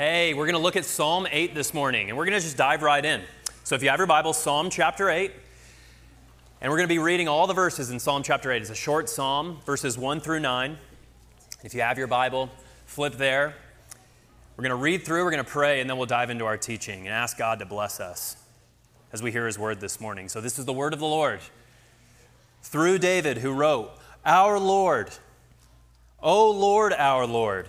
Hey, we're going to look at Psalm 8 this morning, and we're going to just dive right in. So if you have your Bible, Psalm chapter 8, and we're going to be reading all the verses in Psalm chapter 8. It's a short psalm, verses 1 through 9. If you have your Bible, flip there. We're going to read through, we're going to pray, and then we'll dive into our teaching and ask God to bless us as we hear his word this morning. So this is the word of the Lord through David, who wrote, Our Lord, O Lord, our Lord.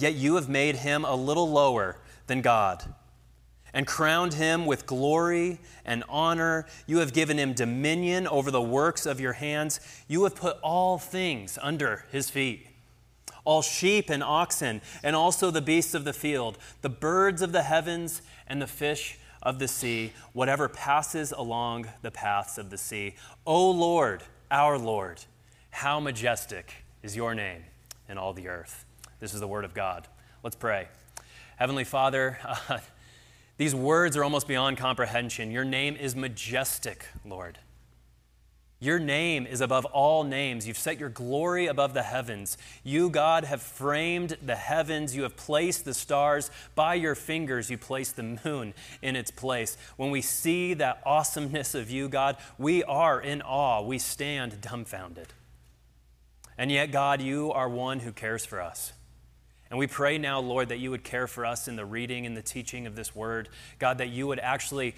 Yet you have made him a little lower than God and crowned him with glory and honor. You have given him dominion over the works of your hands. You have put all things under his feet all sheep and oxen, and also the beasts of the field, the birds of the heavens, and the fish of the sea, whatever passes along the paths of the sea. O Lord, our Lord, how majestic is your name in all the earth. This is the word of God. Let's pray. Heavenly Father, uh, these words are almost beyond comprehension. Your name is majestic, Lord. Your name is above all names. You've set your glory above the heavens. You, God, have framed the heavens. You have placed the stars. By your fingers, you placed the moon in its place. When we see that awesomeness of you, God, we are in awe. We stand dumbfounded. And yet, God, you are one who cares for us. And we pray now, Lord, that you would care for us in the reading and the teaching of this word. God, that you would actually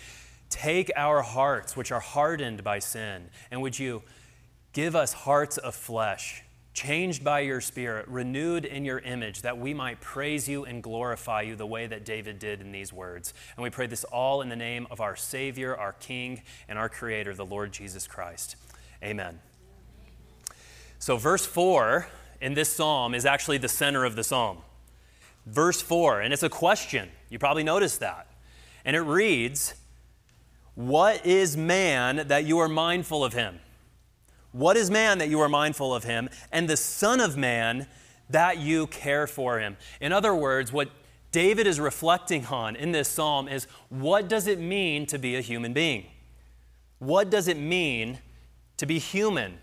take our hearts, which are hardened by sin, and would you give us hearts of flesh, changed by your Spirit, renewed in your image, that we might praise you and glorify you the way that David did in these words. And we pray this all in the name of our Savior, our King, and our Creator, the Lord Jesus Christ. Amen. So, verse 4 in this psalm is actually the center of the psalm. Verse 4, and it's a question. You probably noticed that. And it reads, What is man that you are mindful of him? What is man that you are mindful of him? And the Son of Man that you care for him. In other words, what David is reflecting on in this psalm is what does it mean to be a human being? What does it mean to be human?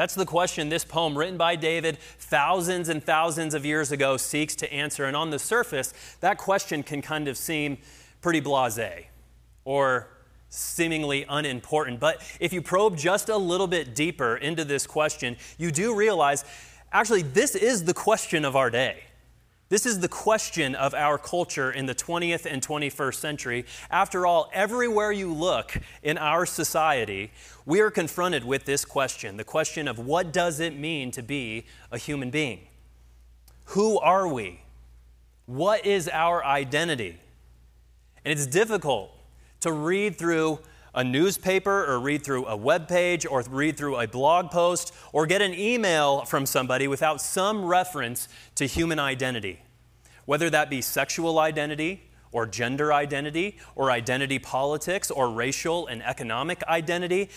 That's the question this poem, written by David thousands and thousands of years ago, seeks to answer. And on the surface, that question can kind of seem pretty blase or seemingly unimportant. But if you probe just a little bit deeper into this question, you do realize actually, this is the question of our day. This is the question of our culture in the 20th and 21st century. After all, everywhere you look in our society, we are confronted with this question the question of what does it mean to be a human being? Who are we? What is our identity? And it's difficult to read through a newspaper or read through a web page or read through a blog post or get an email from somebody without some reference to human identity, whether that be sexual identity or gender identity or identity politics or racial and economic identity.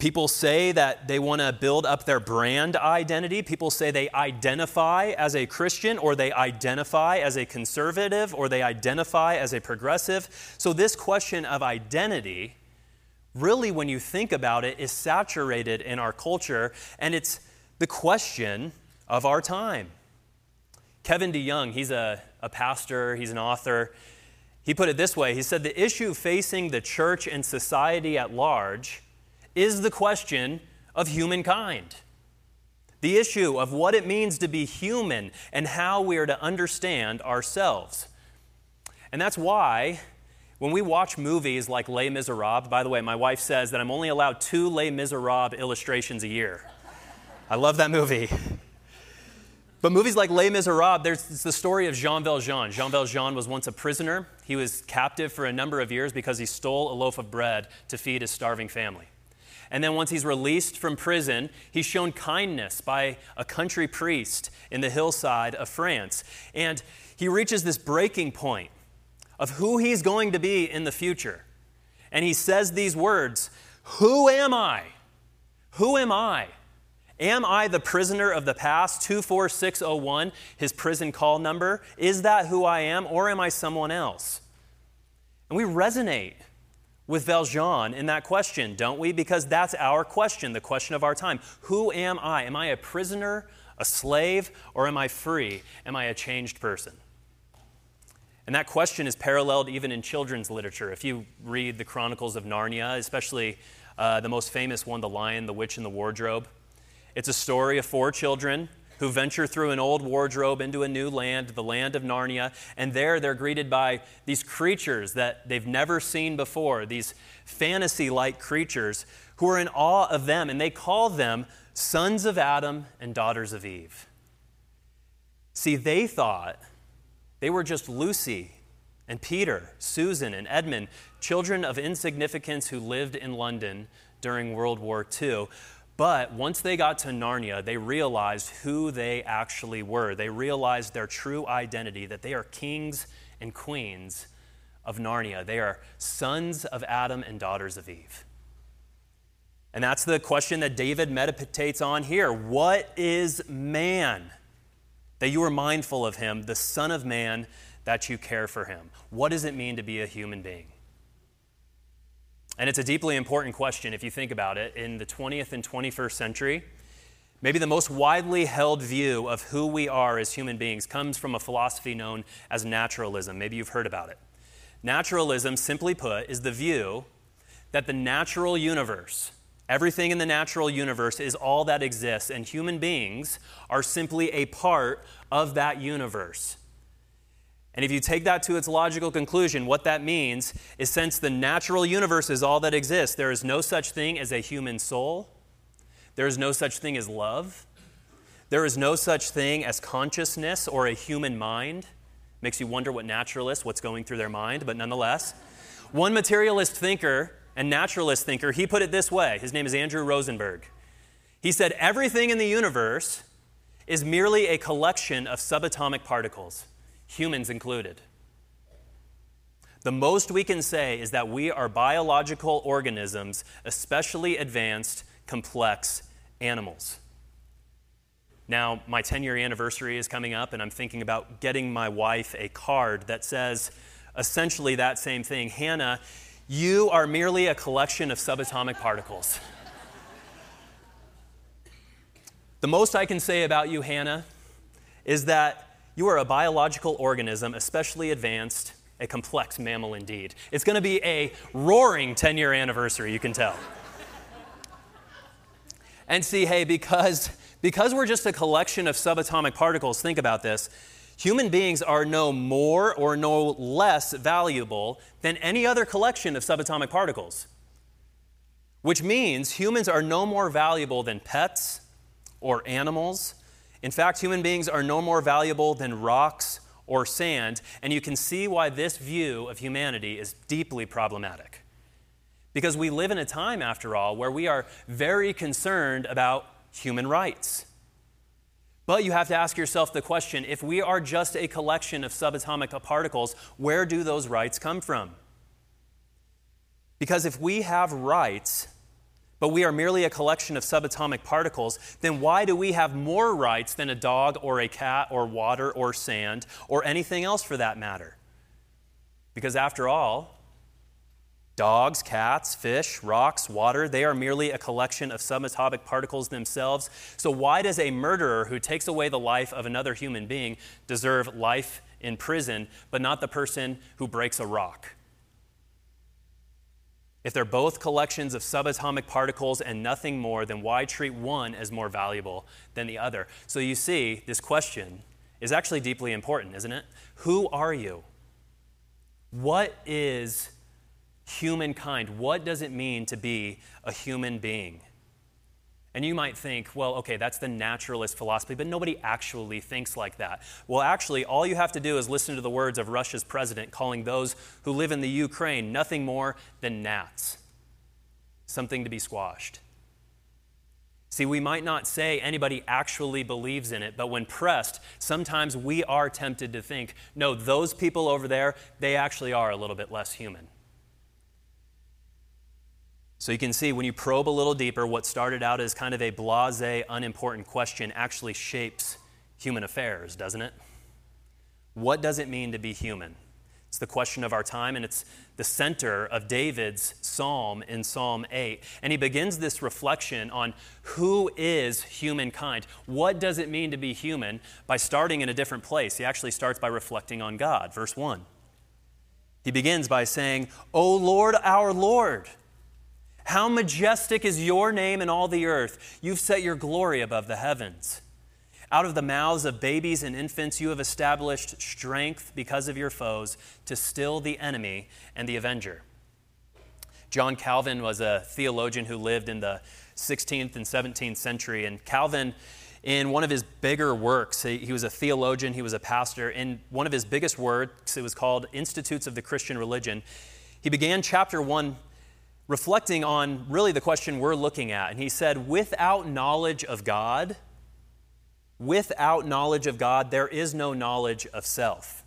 People say that they want to build up their brand identity. People say they identify as a Christian or they identify as a conservative or they identify as a progressive. So, this question of identity, really, when you think about it, is saturated in our culture and it's the question of our time. Kevin DeYoung, he's a, a pastor, he's an author. He put it this way He said, The issue facing the church and society at large is the question of humankind. The issue of what it means to be human and how we are to understand ourselves. And that's why when we watch movies like Les Miserables, by the way, my wife says that I'm only allowed two Les Miserables illustrations a year. I love that movie. But movies like Les Miserables, there's the story of Jean Valjean. Jean Valjean was once a prisoner. He was captive for a number of years because he stole a loaf of bread to feed his starving family. And then once he's released from prison, he's shown kindness by a country priest in the hillside of France. And he reaches this breaking point of who he's going to be in the future. And he says these words Who am I? Who am I? Am I the prisoner of the past, 24601, his prison call number? Is that who I am, or am I someone else? And we resonate with Valjean in that question, don't we? Because that's our question, the question of our time. Who am I? Am I a prisoner, a slave, or am I free? Am I a changed person? And that question is paralleled even in children's literature. If you read the Chronicles of Narnia, especially uh, the most famous one, The Lion, the Witch, and the Wardrobe, it's a story of four children who venture through an old wardrobe into a new land, the land of Narnia, and there they're greeted by these creatures that they've never seen before, these fantasy like creatures who are in awe of them, and they call them sons of Adam and daughters of Eve. See, they thought they were just Lucy and Peter, Susan and Edmund, children of insignificance who lived in London during World War II. But once they got to Narnia, they realized who they actually were. They realized their true identity that they are kings and queens of Narnia. They are sons of Adam and daughters of Eve. And that's the question that David meditates on here. What is man? That you are mindful of him, the Son of Man, that you care for him. What does it mean to be a human being? And it's a deeply important question if you think about it. In the 20th and 21st century, maybe the most widely held view of who we are as human beings comes from a philosophy known as naturalism. Maybe you've heard about it. Naturalism, simply put, is the view that the natural universe, everything in the natural universe, is all that exists, and human beings are simply a part of that universe. And if you take that to its logical conclusion, what that means is since the natural universe is all that exists, there is no such thing as a human soul, there is no such thing as love, there is no such thing as consciousness or a human mind. Makes you wonder what naturalists, what's going through their mind, but nonetheless. One materialist thinker and naturalist thinker, he put it this way. His name is Andrew Rosenberg. He said, Everything in the universe is merely a collection of subatomic particles humans included. The most we can say is that we are biological organisms, especially advanced, complex animals. Now, my 10 year anniversary is coming up, and I'm thinking about getting my wife a card that says essentially that same thing Hannah, you are merely a collection of subatomic particles. the most I can say about you, Hannah, is that you are a biological organism, especially advanced, a complex mammal indeed. It's going to be a roaring 10 year anniversary, you can tell. and see, hey, because, because we're just a collection of subatomic particles, think about this. Human beings are no more or no less valuable than any other collection of subatomic particles. Which means humans are no more valuable than pets or animals in fact, human beings are no more valuable than rocks or sand, and you can see why this view of humanity is deeply problematic. Because we live in a time, after all, where we are very concerned about human rights. But you have to ask yourself the question if we are just a collection of subatomic particles, where do those rights come from? Because if we have rights, but we are merely a collection of subatomic particles, then why do we have more rights than a dog or a cat or water or sand or anything else for that matter? Because after all, dogs, cats, fish, rocks, water, they are merely a collection of subatomic particles themselves. So why does a murderer who takes away the life of another human being deserve life in prison, but not the person who breaks a rock? If they're both collections of subatomic particles and nothing more, then why treat one as more valuable than the other? So you see, this question is actually deeply important, isn't it? Who are you? What is humankind? What does it mean to be a human being? And you might think, well, okay, that's the naturalist philosophy, but nobody actually thinks like that. Well, actually, all you have to do is listen to the words of Russia's president calling those who live in the Ukraine nothing more than gnats. something to be squashed. See, we might not say anybody actually believes in it, but when pressed, sometimes we are tempted to think, no, those people over there, they actually are a little bit less human. So you can see when you probe a little deeper, what started out as kind of a blase, unimportant question actually shapes human affairs, doesn't it? What does it mean to be human? It's the question of our time, and it's the center of David's psalm in Psalm 8. And he begins this reflection on who is humankind. What does it mean to be human by starting in a different place? He actually starts by reflecting on God. Verse 1. He begins by saying, O Lord, our Lord, how majestic is your name in all the earth. You've set your glory above the heavens. Out of the mouths of babies and infants, you have established strength because of your foes to still the enemy and the avenger. John Calvin was a theologian who lived in the 16th and 17th century. And Calvin, in one of his bigger works, he was a theologian, he was a pastor. In one of his biggest works, it was called Institutes of the Christian Religion. He began chapter one reflecting on really the question we're looking at. And he said, Without knowledge of God, Without knowledge of God, there is no knowledge of self.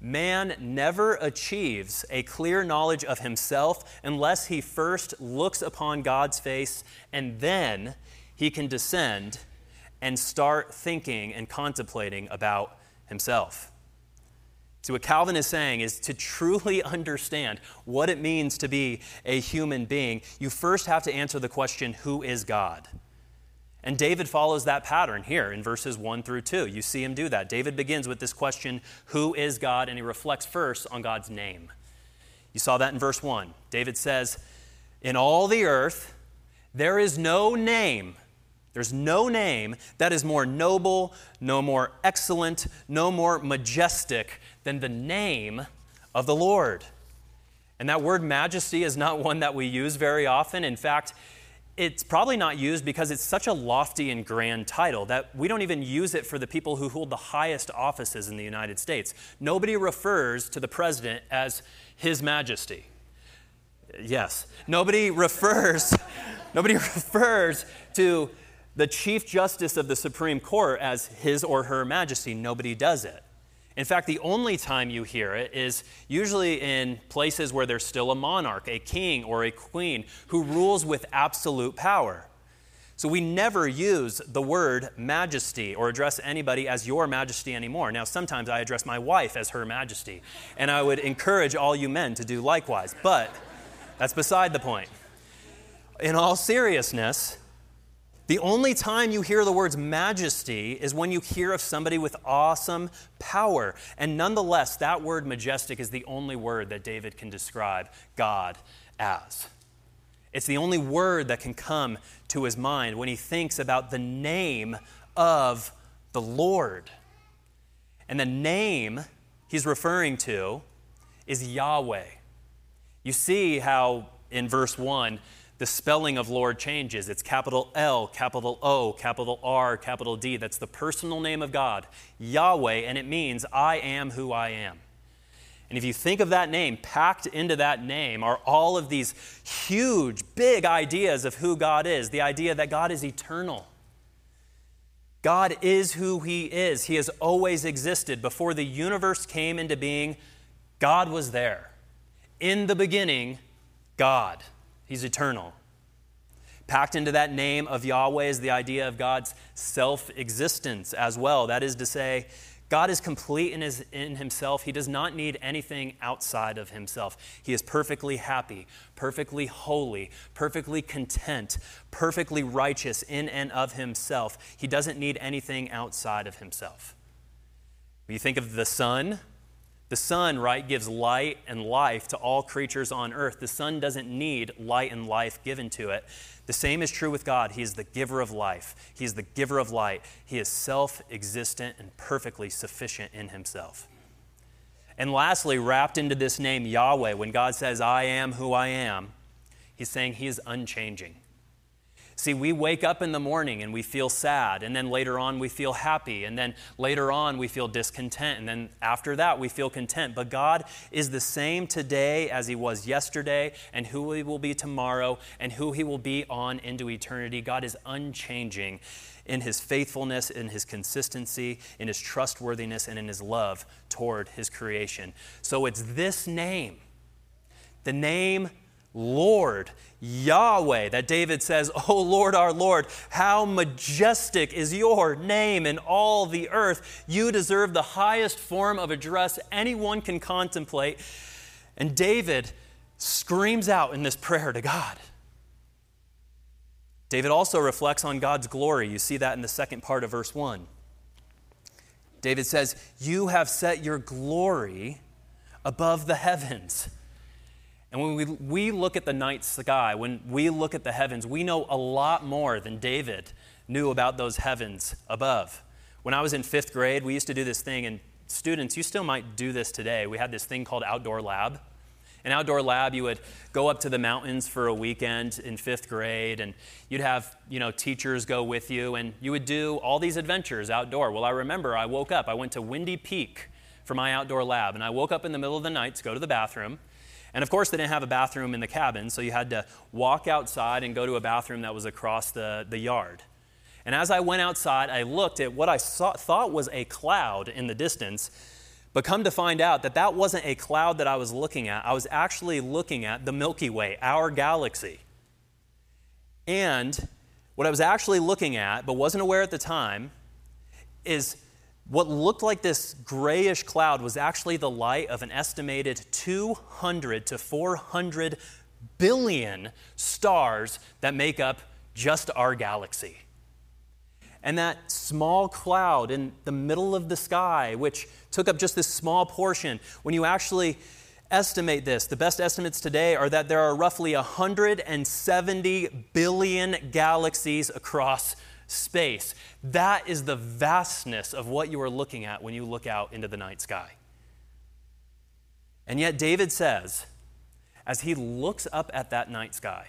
Man never achieves a clear knowledge of himself unless he first looks upon God's face and then he can descend and start thinking and contemplating about himself. So, what Calvin is saying is to truly understand what it means to be a human being, you first have to answer the question who is God? And David follows that pattern here in verses 1 through 2. You see him do that. David begins with this question, Who is God? And he reflects first on God's name. You saw that in verse 1. David says, In all the earth, there is no name, there's no name that is more noble, no more excellent, no more majestic than the name of the Lord. And that word majesty is not one that we use very often. In fact, it's probably not used because it's such a lofty and grand title that we don't even use it for the people who hold the highest offices in the United States. Nobody refers to the president as His Majesty. Yes. Nobody refers, nobody refers to the Chief Justice of the Supreme Court as His or Her Majesty. Nobody does it. In fact, the only time you hear it is usually in places where there's still a monarch, a king, or a queen who rules with absolute power. So we never use the word majesty or address anybody as your majesty anymore. Now, sometimes I address my wife as her majesty, and I would encourage all you men to do likewise, but that's beside the point. In all seriousness, the only time you hear the words majesty is when you hear of somebody with awesome power. And nonetheless, that word majestic is the only word that David can describe God as. It's the only word that can come to his mind when he thinks about the name of the Lord. And the name he's referring to is Yahweh. You see how in verse 1 the spelling of Lord changes. It's capital L, capital O, capital R, capital D. That's the personal name of God, Yahweh, and it means I am who I am. And if you think of that name, packed into that name are all of these huge, big ideas of who God is the idea that God is eternal. God is who He is. He has always existed. Before the universe came into being, God was there. In the beginning, God. He's eternal. Packed into that name of Yahweh is the idea of God's self existence as well. That is to say, God is complete in, his, in himself. He does not need anything outside of himself. He is perfectly happy, perfectly holy, perfectly content, perfectly righteous in and of himself. He doesn't need anything outside of himself. When you think of the sun, the sun, right, gives light and life to all creatures on earth. The sun doesn't need light and life given to it. The same is true with God. He is the giver of life, He is the giver of light. He is self existent and perfectly sufficient in Himself. And lastly, wrapped into this name, Yahweh, when God says, I am who I am, He's saying He is unchanging. See, we wake up in the morning and we feel sad, and then later on we feel happy, and then later on we feel discontent, and then after that we feel content. But God is the same today as He was yesterday, and who He will be tomorrow, and who He will be on into eternity. God is unchanging in His faithfulness, in His consistency, in His trustworthiness, and in His love toward His creation. So it's this name, the name Lord, Yahweh, that David says, Oh Lord, our Lord, how majestic is your name in all the earth. You deserve the highest form of address anyone can contemplate. And David screams out in this prayer to God. David also reflects on God's glory. You see that in the second part of verse 1. David says, You have set your glory above the heavens. And when we, we look at the night sky, when we look at the heavens, we know a lot more than David knew about those heavens above. When I was in fifth grade, we used to do this thing, and students, you still might do this today. We had this thing called Outdoor Lab. In Outdoor Lab, you would go up to the mountains for a weekend in fifth grade, and you'd have you know teachers go with you, and you would do all these adventures outdoor. Well, I remember I woke up. I went to Windy Peak for my outdoor lab, and I woke up in the middle of the night to go to the bathroom. And of course, they didn't have a bathroom in the cabin, so you had to walk outside and go to a bathroom that was across the, the yard. And as I went outside, I looked at what I saw, thought was a cloud in the distance, but come to find out that that wasn't a cloud that I was looking at. I was actually looking at the Milky Way, our galaxy. And what I was actually looking at, but wasn't aware at the time, is what looked like this grayish cloud was actually the light of an estimated 200 to 400 billion stars that make up just our galaxy. And that small cloud in the middle of the sky, which took up just this small portion, when you actually estimate this, the best estimates today are that there are roughly 170 billion galaxies across space. That is the vastness of what you are looking at when you look out into the night sky. And yet, David says, as he looks up at that night sky,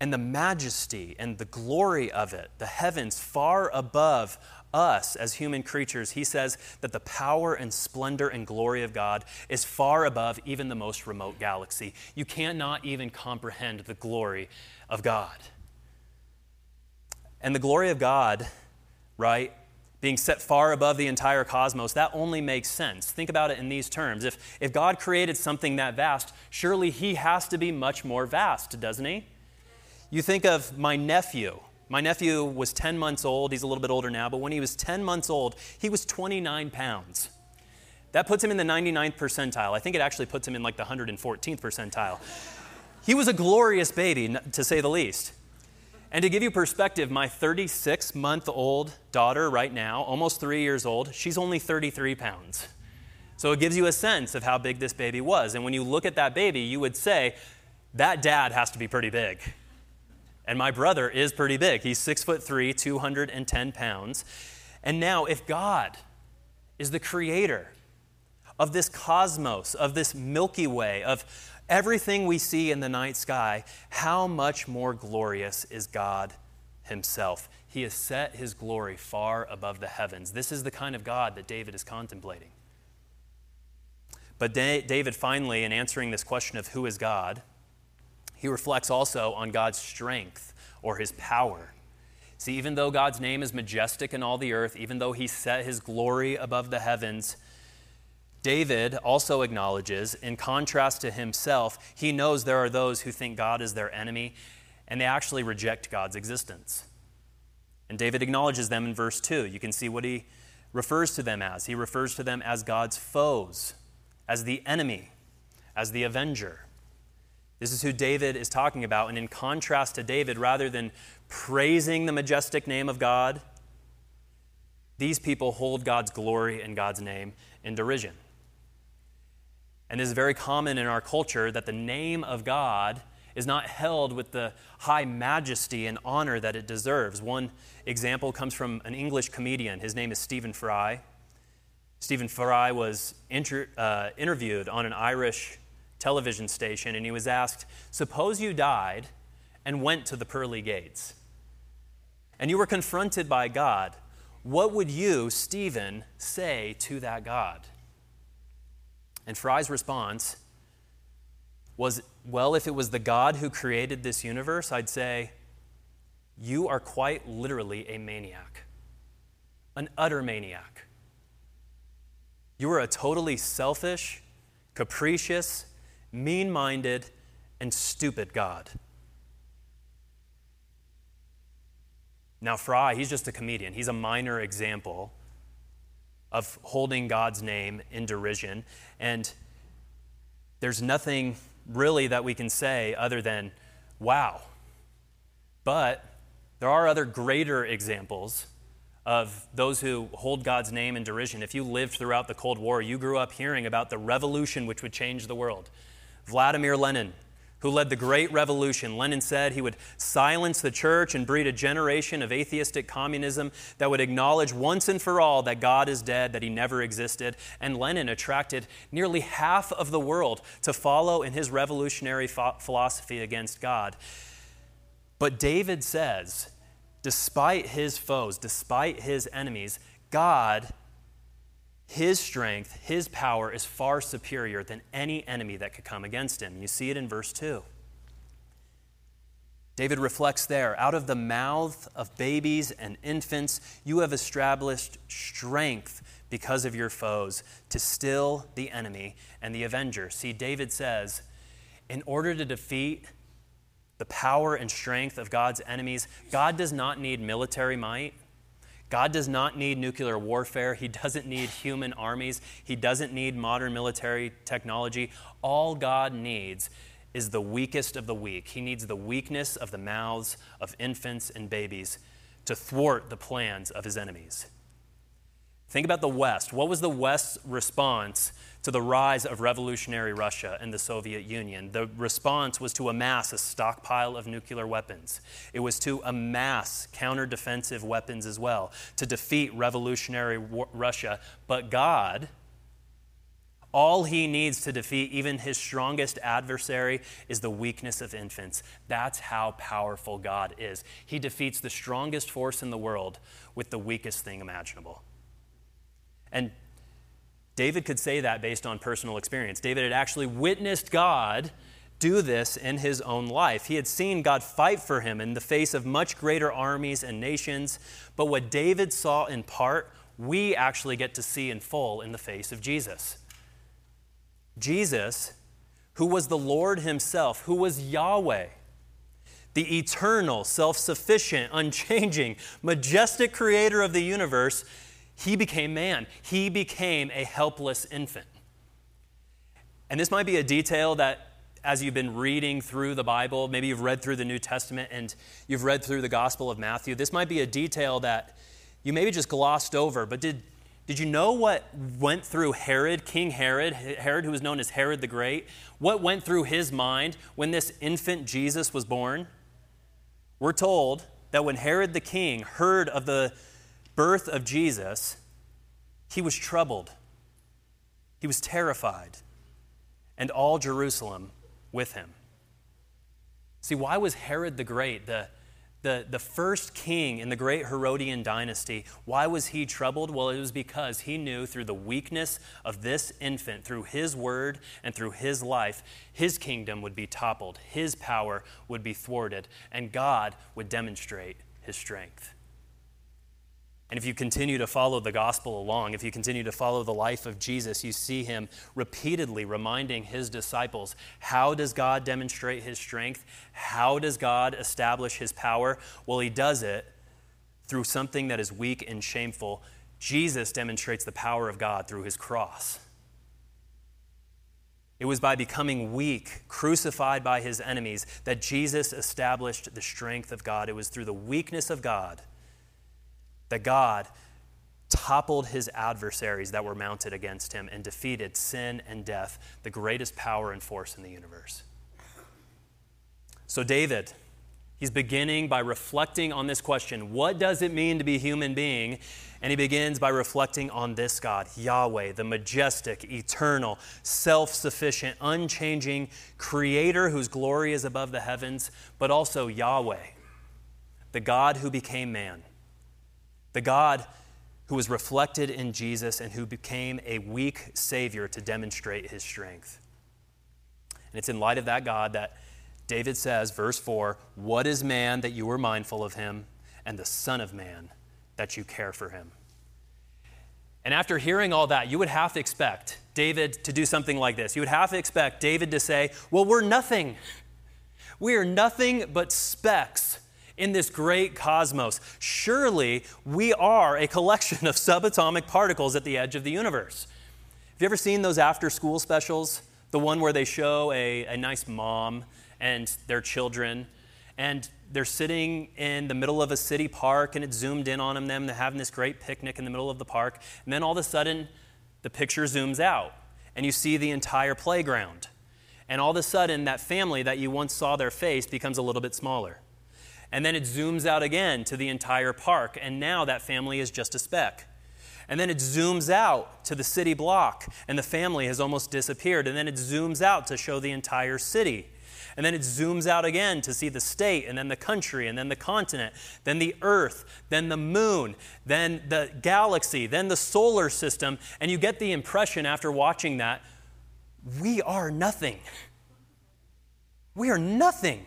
and the majesty and the glory of it, the heavens far above us as human creatures, he says that the power and splendor and glory of God is far above even the most remote galaxy. You cannot even comprehend the glory of God. And the glory of God, right, being set far above the entire cosmos, that only makes sense. Think about it in these terms. If, if God created something that vast, surely he has to be much more vast, doesn't he? You think of my nephew. My nephew was 10 months old. He's a little bit older now, but when he was 10 months old, he was 29 pounds. That puts him in the 99th percentile. I think it actually puts him in like the 114th percentile. He was a glorious baby, to say the least. And to give you perspective, my 36 month old daughter, right now, almost three years old, she's only 33 pounds. So it gives you a sense of how big this baby was. And when you look at that baby, you would say, that dad has to be pretty big. And my brother is pretty big. He's six foot three, 210 pounds. And now, if God is the creator of this cosmos, of this Milky Way, of everything we see in the night sky, how much more glorious is God Himself? He has set His glory far above the heavens. This is the kind of God that David is contemplating. But David finally, in answering this question of who is God, he reflects also on God's strength or his power. See, even though God's name is majestic in all the earth, even though he set his glory above the heavens, David also acknowledges, in contrast to himself, he knows there are those who think God is their enemy and they actually reject God's existence. And David acknowledges them in verse 2. You can see what he refers to them as. He refers to them as God's foes, as the enemy, as the avenger. This is who David is talking about. And in contrast to David, rather than praising the majestic name of God, these people hold God's glory and God's name in derision. And it is very common in our culture that the name of God is not held with the high majesty and honor that it deserves. One example comes from an English comedian. His name is Stephen Fry. Stephen Fry was inter, uh, interviewed on an Irish television station, and he was asked, Suppose you died and went to the pearly gates, and you were confronted by God, what would you, Stephen, say to that God? And Fry's response was, Well, if it was the God who created this universe, I'd say, You are quite literally a maniac, an utter maniac. You are a totally selfish, capricious, mean minded, and stupid God. Now, Fry, he's just a comedian. He's a minor example of holding God's name in derision. And there's nothing really that we can say other than, wow. But there are other greater examples of those who hold God's name in derision. If you lived throughout the Cold War, you grew up hearing about the revolution which would change the world. Vladimir Lenin, who led the Great Revolution, Lenin said he would silence the church and breed a generation of atheistic communism that would acknowledge once and for all that God is dead, that he never existed. And Lenin attracted nearly half of the world to follow in his revolutionary philosophy against God. But David says despite his foes, despite his enemies, God, his strength, his power is far superior than any enemy that could come against him. You see it in verse 2. David reflects there out of the mouth of babies and infants, you have established strength because of your foes to still the enemy and the avenger. See, David says, in order to defeat the power and strength of God's enemies. God does not need military might. God does not need nuclear warfare. He doesn't need human armies. He doesn't need modern military technology. All God needs is the weakest of the weak. He needs the weakness of the mouths of infants and babies to thwart the plans of his enemies. Think about the West. What was the West's response to the rise of revolutionary Russia and the Soviet Union? The response was to amass a stockpile of nuclear weapons. It was to amass counter defensive weapons as well to defeat revolutionary Russia. But God, all he needs to defeat even his strongest adversary is the weakness of infants. That's how powerful God is. He defeats the strongest force in the world with the weakest thing imaginable. And David could say that based on personal experience. David had actually witnessed God do this in his own life. He had seen God fight for him in the face of much greater armies and nations. But what David saw in part, we actually get to see in full in the face of Jesus. Jesus, who was the Lord himself, who was Yahweh, the eternal, self sufficient, unchanging, majestic creator of the universe, he became man. He became a helpless infant. And this might be a detail that, as you've been reading through the Bible, maybe you've read through the New Testament and you've read through the Gospel of Matthew, this might be a detail that you maybe just glossed over. But did, did you know what went through Herod, King Herod, Herod, who was known as Herod the Great? What went through his mind when this infant Jesus was born? We're told that when Herod the king heard of the birth of Jesus, he was troubled, he was terrified, and all Jerusalem with him. See, why was Herod the Great, the, the, the first king in the great Herodian dynasty, why was he troubled? Well, it was because he knew through the weakness of this infant, through his word and through his life, his kingdom would be toppled, his power would be thwarted, and God would demonstrate his strength. And if you continue to follow the gospel along, if you continue to follow the life of Jesus, you see him repeatedly reminding his disciples how does God demonstrate his strength? How does God establish his power? Well, he does it through something that is weak and shameful. Jesus demonstrates the power of God through his cross. It was by becoming weak, crucified by his enemies, that Jesus established the strength of God. It was through the weakness of God that God toppled his adversaries that were mounted against him and defeated sin and death, the greatest power and force in the universe. So, David, He's beginning by reflecting on this question what does it mean to be a human being? And he begins by reflecting on this God, Yahweh, the majestic, eternal, self sufficient, unchanging creator whose glory is above the heavens, but also Yahweh, the God who became man, the God who was reflected in Jesus and who became a weak Savior to demonstrate his strength. And it's in light of that God that David says, verse 4 What is man that you are mindful of him, and the Son of Man that you care for him? And after hearing all that, you would have to expect David to do something like this. You would have to expect David to say, Well, we're nothing. We are nothing but specks in this great cosmos. Surely we are a collection of subatomic particles at the edge of the universe. Have you ever seen those after school specials? The one where they show a, a nice mom and their children, and they're sitting in the middle of a city park, and it's zoomed in on them. They're having this great picnic in the middle of the park, and then all of a sudden, the picture zooms out, and you see the entire playground. And all of a sudden, that family that you once saw their face becomes a little bit smaller. And then it zooms out again to the entire park, and now that family is just a speck. And then it zooms out to the city block, and the family has almost disappeared. And then it zooms out to show the entire city. And then it zooms out again to see the state, and then the country, and then the continent, then the earth, then the moon, then the galaxy, then the solar system. And you get the impression after watching that we are nothing. We are nothing.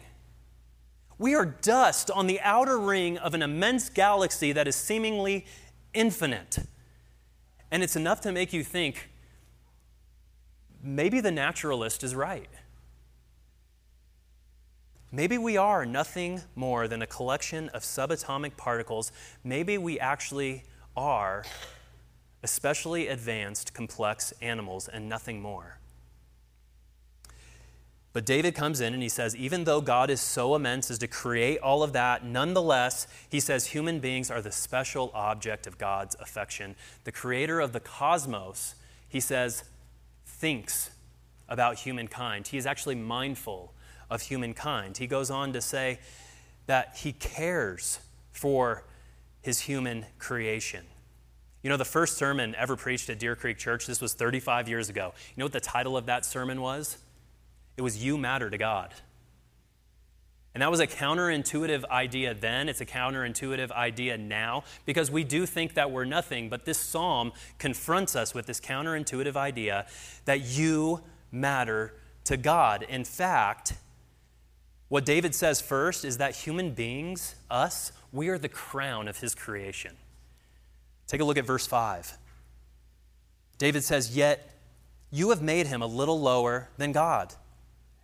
We are dust on the outer ring of an immense galaxy that is seemingly infinite. And it's enough to make you think maybe the naturalist is right. Maybe we are nothing more than a collection of subatomic particles. Maybe we actually are especially advanced, complex animals and nothing more. But David comes in and he says, even though God is so immense as to create all of that, nonetheless, he says human beings are the special object of God's affection. The creator of the cosmos, he says, thinks about humankind. He is actually mindful of humankind. He goes on to say that he cares for his human creation. You know, the first sermon ever preached at Deer Creek Church, this was 35 years ago. You know what the title of that sermon was? It was you matter to God. And that was a counterintuitive idea then. It's a counterintuitive idea now because we do think that we're nothing. But this psalm confronts us with this counterintuitive idea that you matter to God. In fact, what David says first is that human beings, us, we are the crown of his creation. Take a look at verse 5. David says, Yet you have made him a little lower than God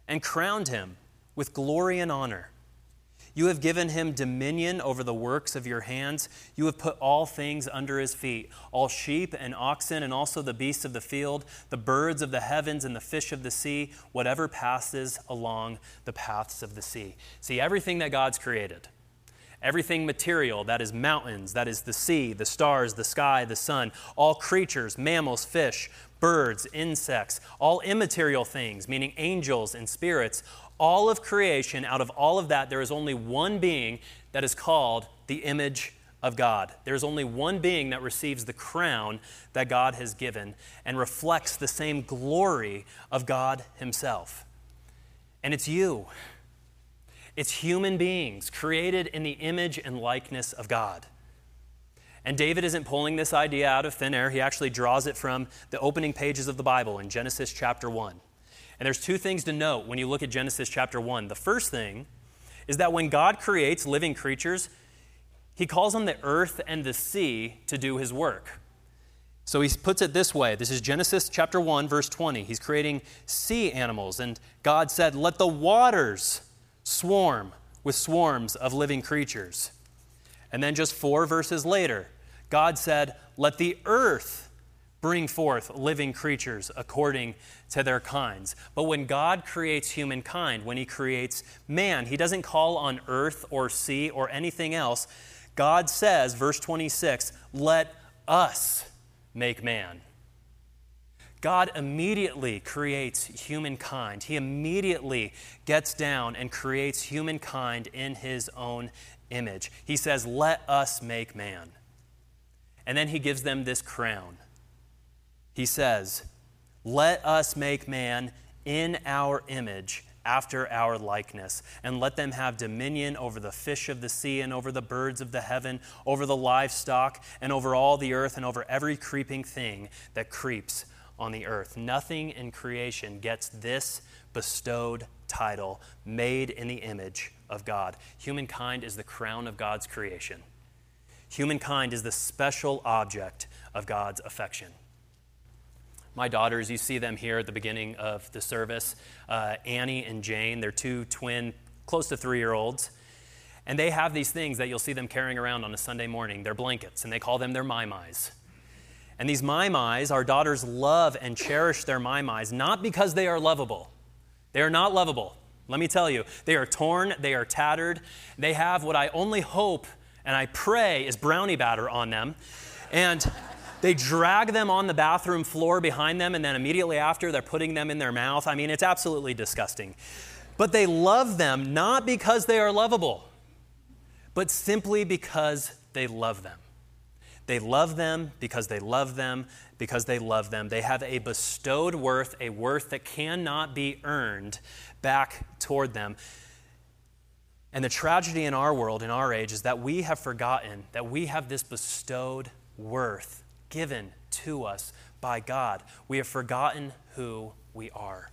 and crowned him with glory and honor. You have given him dominion over the works of your hands. You have put all things under his feet all sheep and oxen, and also the beasts of the field, the birds of the heavens, and the fish of the sea, whatever passes along the paths of the sea. See, everything that God's created, everything material, that is mountains, that is the sea, the stars, the sky, the sun, all creatures, mammals, fish, birds, insects, all immaterial things, meaning angels and spirits, all of creation, out of all of that, there is only one being that is called the image of God. There's only one being that receives the crown that God has given and reflects the same glory of God Himself. And it's you. It's human beings created in the image and likeness of God. And David isn't pulling this idea out of thin air. He actually draws it from the opening pages of the Bible in Genesis chapter 1. And there's two things to note when you look at Genesis chapter 1. The first thing is that when God creates living creatures, he calls on the earth and the sea to do his work. So he puts it this way. This is Genesis chapter 1 verse 20. He's creating sea animals and God said, "Let the waters swarm with swarms of living creatures." And then just 4 verses later, God said, Let the earth bring forth living creatures according to their kinds. But when God creates humankind, when He creates man, He doesn't call on earth or sea or anything else. God says, verse 26, let us make man. God immediately creates humankind. He immediately gets down and creates humankind in his own image. He says, Let us make man. And then he gives them this crown. He says, Let us make man in our image after our likeness, and let them have dominion over the fish of the sea, and over the birds of the heaven, over the livestock, and over all the earth, and over every creeping thing that creeps on the earth. Nothing in creation gets this bestowed title, made in the image of God. Humankind is the crown of God's creation. Humankind is the special object of God's affection my daughters, you see them here at the beginning of the service uh, Annie and Jane. They're two twin, close to three year olds. And they have these things that you'll see them carrying around on a Sunday morning. They're blankets, and they call them their my-mais. And these my-mais, our daughters love and cherish their my-mais, not because they are lovable. They are not lovable. Let me tell you, they are torn, they are tattered. They have what I only hope and I pray is brownie batter on them. And they drag them on the bathroom floor behind them, and then immediately after, they're putting them in their mouth. I mean, it's absolutely disgusting. But they love them not because they are lovable, but simply because they love them. They love them because they love them because they love them. They have a bestowed worth, a worth that cannot be earned back toward them. And the tragedy in our world, in our age, is that we have forgotten that we have this bestowed worth given to us by God. We have forgotten who we are.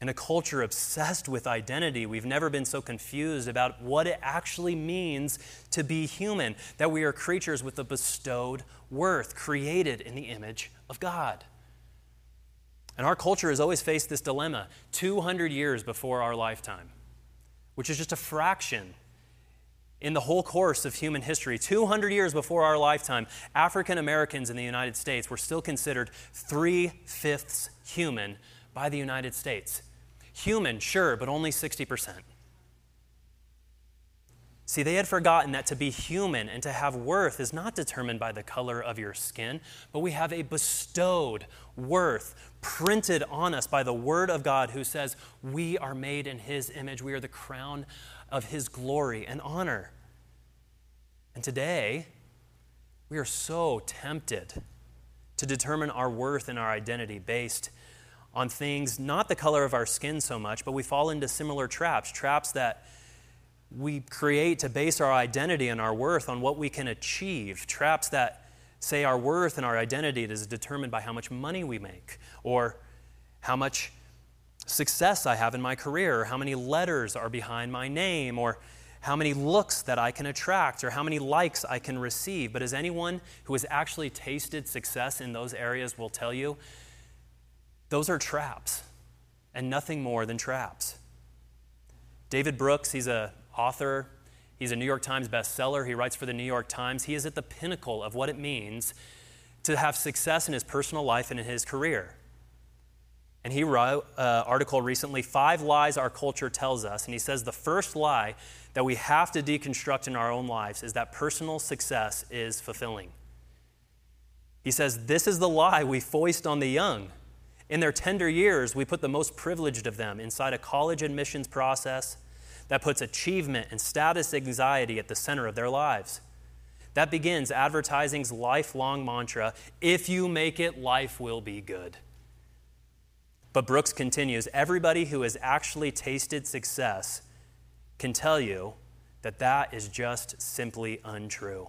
In a culture obsessed with identity, we've never been so confused about what it actually means to be human, that we are creatures with a bestowed worth, created in the image of God. And our culture has always faced this dilemma 200 years before our lifetime, which is just a fraction in the whole course of human history, 200 years before our lifetime, African Americans in the United States were still considered three fifths human by the United States. Human, sure, but only 60%. See, they had forgotten that to be human and to have worth is not determined by the color of your skin, but we have a bestowed worth printed on us by the Word of God who says we are made in His image. We are the crown of His glory and honor. And today, we are so tempted to determine our worth and our identity based on things, not the color of our skin so much, but we fall into similar traps, traps that we create to base our identity and our worth on what we can achieve, traps that say our worth and our identity is determined by how much money we make, or how much success I have in my career, or how many letters are behind my name, or how many looks that I can attract, or how many likes I can receive. But as anyone who has actually tasted success in those areas will tell you, those are traps and nothing more than traps. David Brooks, he's a author, he's a New York Times bestseller, he writes for the New York Times. He is at the pinnacle of what it means to have success in his personal life and in his career. And he wrote an article recently, Five Lies Our Culture Tells Us. And he says the first lie that we have to deconstruct in our own lives is that personal success is fulfilling. He says, This is the lie we foist on the young. In their tender years, we put the most privileged of them inside a college admissions process that puts achievement and status anxiety at the center of their lives. That begins advertising's lifelong mantra if you make it, life will be good. But Brooks continues everybody who has actually tasted success can tell you that that is just simply untrue.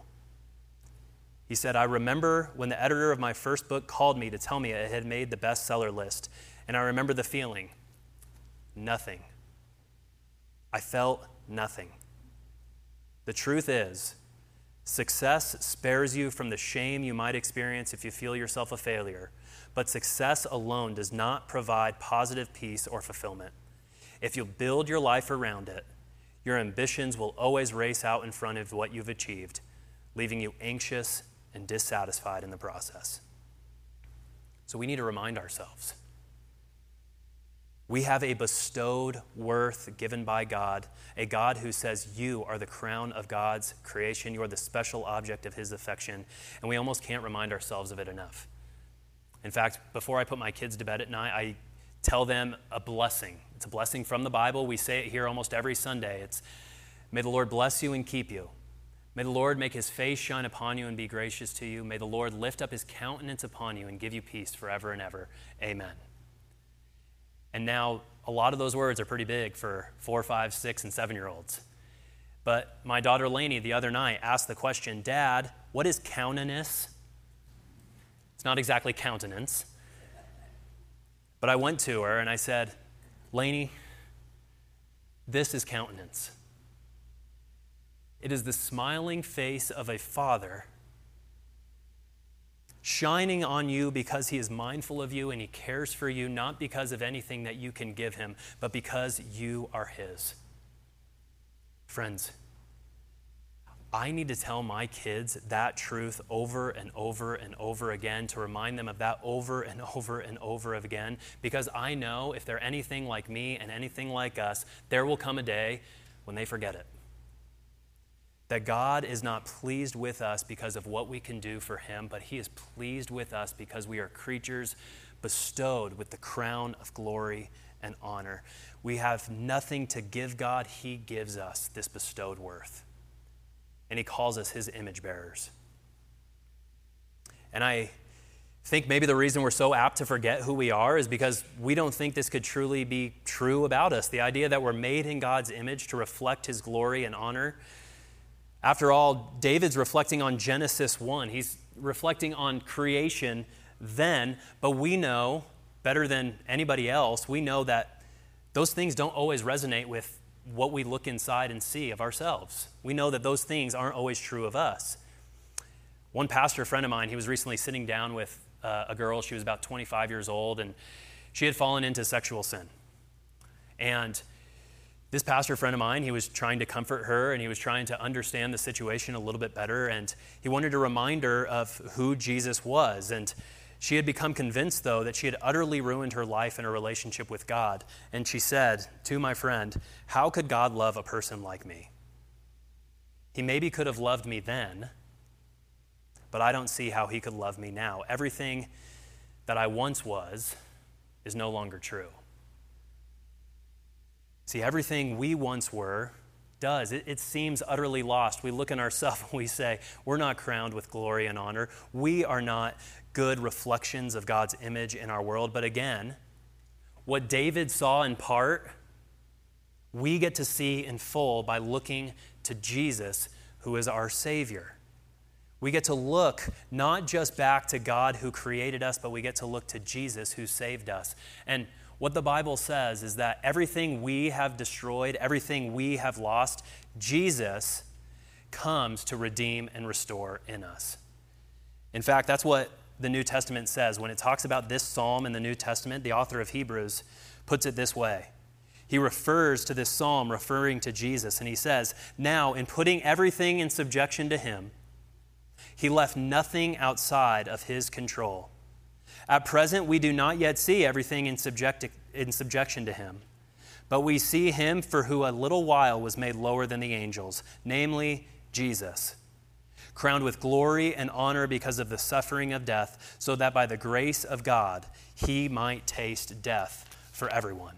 He said, I remember when the editor of my first book called me to tell me it had made the bestseller list, and I remember the feeling nothing. I felt nothing. The truth is, success spares you from the shame you might experience if you feel yourself a failure but success alone does not provide positive peace or fulfillment. If you build your life around it, your ambitions will always race out in front of what you've achieved, leaving you anxious and dissatisfied in the process. So we need to remind ourselves we have a bestowed worth given by God, a God who says, You are the crown of God's creation. You are the special object of His affection. And we almost can't remind ourselves of it enough. In fact, before I put my kids to bed at night, I tell them a blessing. It's a blessing from the Bible. We say it here almost every Sunday. It's, May the Lord bless you and keep you. May the Lord make his face shine upon you and be gracious to you. May the Lord lift up his countenance upon you and give you peace forever and ever. Amen. And now, a lot of those words are pretty big for four, five, six, and seven year olds. But my daughter Lainey the other night asked the question Dad, what is countenance? It's not exactly countenance. But I went to her and I said, Lainey, this is countenance. It is the smiling face of a father shining on you because he is mindful of you and he cares for you, not because of anything that you can give him, but because you are his. Friends, I need to tell my kids that truth over and over and over again to remind them of that over and over and over again because I know if they're anything like me and anything like us, there will come a day when they forget it. That God is not pleased with us because of what we can do for Him, but He is pleased with us because we are creatures bestowed with the crown of glory and honor. We have nothing to give God, He gives us this bestowed worth. And He calls us His image bearers. And I think maybe the reason we're so apt to forget who we are is because we don't think this could truly be true about us. The idea that we're made in God's image to reflect His glory and honor after all, David's reflecting on Genesis 1. He's reflecting on creation then, but we know better than anybody else, we know that those things don't always resonate with what we look inside and see of ourselves. We know that those things aren't always true of us. One pastor friend of mine, he was recently sitting down with uh, a girl. She was about 25 years old, and she had fallen into sexual sin. And this pastor friend of mine, he was trying to comfort her and he was trying to understand the situation a little bit better. And he wanted to remind her of who Jesus was. And she had become convinced, though, that she had utterly ruined her life and her relationship with God. And she said to my friend, How could God love a person like me? He maybe could have loved me then, but I don't see how he could love me now. Everything that I once was is no longer true. See, everything we once were does. It, it, seems utterly lost. We look in ourselves and we say, We're not crowned with glory and honor. We are not good reflections of God's image in our world. But again, what David saw in part, we get to see in full by looking to Jesus, who is our Savior. We get to look not just back to God who created us, but we get to look to Jesus who saved us. And what the Bible says is that everything we have destroyed, everything we have lost, Jesus comes to redeem and restore in us. In fact, that's what the New Testament says. When it talks about this psalm in the New Testament, the author of Hebrews puts it this way. He refers to this psalm referring to Jesus, and he says, Now, in putting everything in subjection to him, he left nothing outside of his control. At present, we do not yet see everything in, subject, in subjection to him, but we see him for who a little while was made lower than the angels, namely Jesus, crowned with glory and honor because of the suffering of death, so that by the grace of God he might taste death for everyone.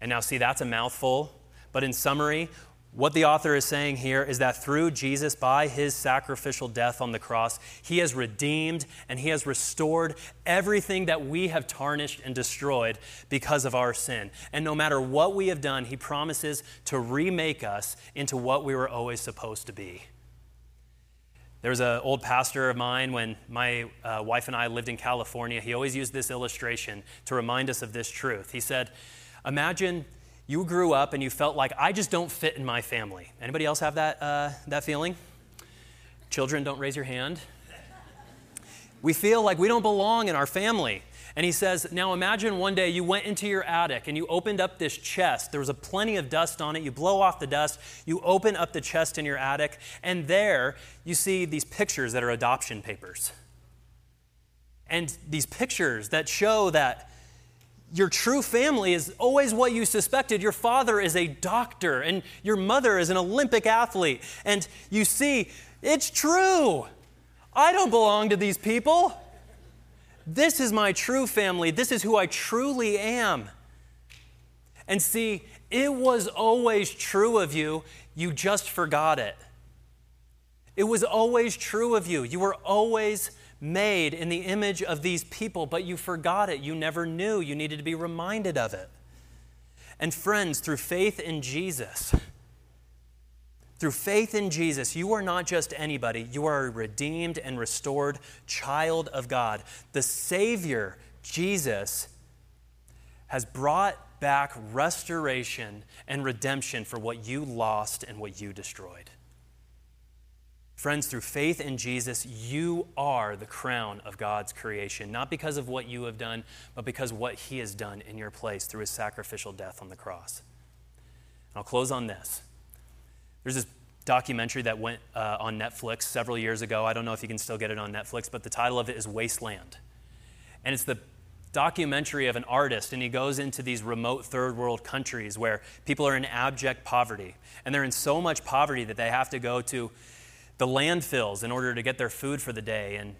And now, see, that's a mouthful, but in summary, what the author is saying here is that through Jesus, by his sacrificial death on the cross, he has redeemed and he has restored everything that we have tarnished and destroyed because of our sin. And no matter what we have done, he promises to remake us into what we were always supposed to be. There was an old pastor of mine when my uh, wife and I lived in California. He always used this illustration to remind us of this truth. He said, Imagine you grew up and you felt like I just don't fit in my family. Anybody else have that, uh, that feeling? Children, don't raise your hand. We feel like we don't belong in our family. And he says, Now imagine one day you went into your attic and you opened up this chest. There was a plenty of dust on it. You blow off the dust, you open up the chest in your attic, and there you see these pictures that are adoption papers. And these pictures that show that your true family is always what you suspected. Your father is a doctor, and your mother is an Olympic athlete. And you see, it's true. I don't belong to these people. This is my true family. This is who I truly am. And see, it was always true of you, you just forgot it. It was always true of you. You were always made in the image of these people, but you forgot it. You never knew. You needed to be reminded of it. And friends, through faith in Jesus, through faith in Jesus, you are not just anybody, you are a redeemed and restored child of God. The Savior, Jesus, has brought back restoration and redemption for what you lost and what you destroyed. Friends, through faith in Jesus, you are the crown of God's creation, not because of what you have done, but because what He has done in your place through His sacrificial death on the cross. And I'll close on this. There's this documentary that went uh, on Netflix several years ago. I don't know if you can still get it on Netflix, but the title of it is Wasteland. And it's the documentary of an artist, and he goes into these remote third world countries where people are in abject poverty. And they're in so much poverty that they have to go to the landfills in order to get their food for the day and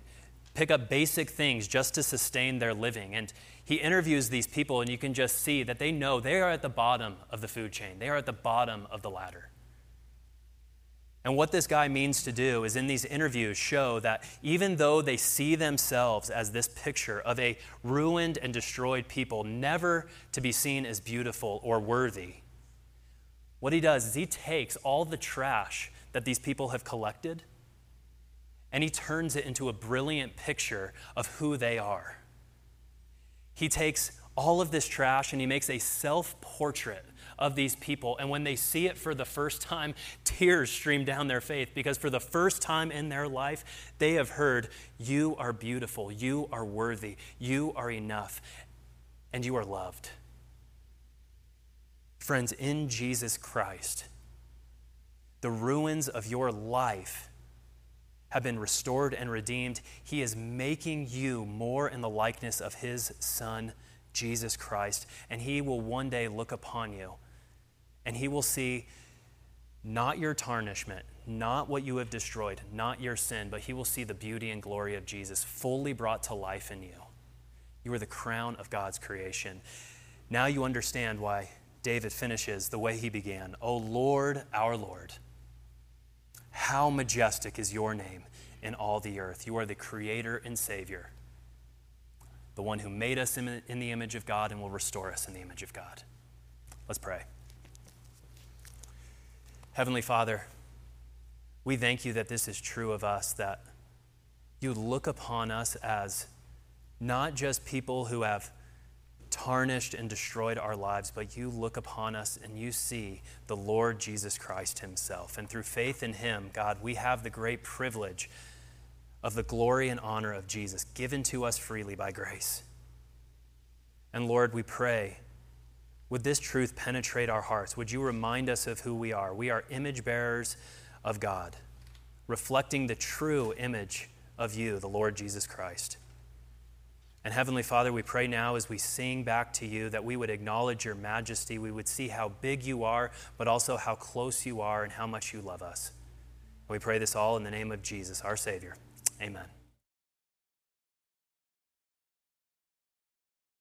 pick up basic things just to sustain their living. And he interviews these people, and you can just see that they know they are at the bottom of the food chain, they are at the bottom of the ladder. And what this guy means to do is in these interviews show that even though they see themselves as this picture of a ruined and destroyed people, never to be seen as beautiful or worthy, what he does is he takes all the trash that these people have collected and he turns it into a brilliant picture of who they are. He takes all of this trash and he makes a self portrait of these people. And when they see it for the first time, tears stream down their faith because for the first time in their life, they have heard, You are beautiful, you are worthy, you are enough, and you are loved. Friends, in Jesus Christ, the ruins of your life have been restored and redeemed. He is making you more in the likeness of His Son, Jesus Christ, and He will one day look upon you and he will see not your tarnishment, not what you have destroyed, not your sin, but he will see the beauty and glory of Jesus fully brought to life in you. You are the crown of God's creation. Now you understand why David finishes the way he began O Lord, our Lord, how majestic is your name in all the earth. You are the creator and savior, the one who made us in the image of God and will restore us in the image of God. Let's pray. Heavenly Father, we thank you that this is true of us, that you look upon us as not just people who have tarnished and destroyed our lives, but you look upon us and you see the Lord Jesus Christ Himself. And through faith in Him, God, we have the great privilege of the glory and honor of Jesus given to us freely by grace. And Lord, we pray would this truth penetrate our hearts? Would you remind us of who we are? We are image bearers of God, reflecting the true image of you, the Lord Jesus Christ. And Heavenly Father, we pray now as we sing back to you that we would acknowledge your majesty. We would see how big you are, but also how close you are and how much you love us. we pray this all in the name of Jesus, our Savior. Amen.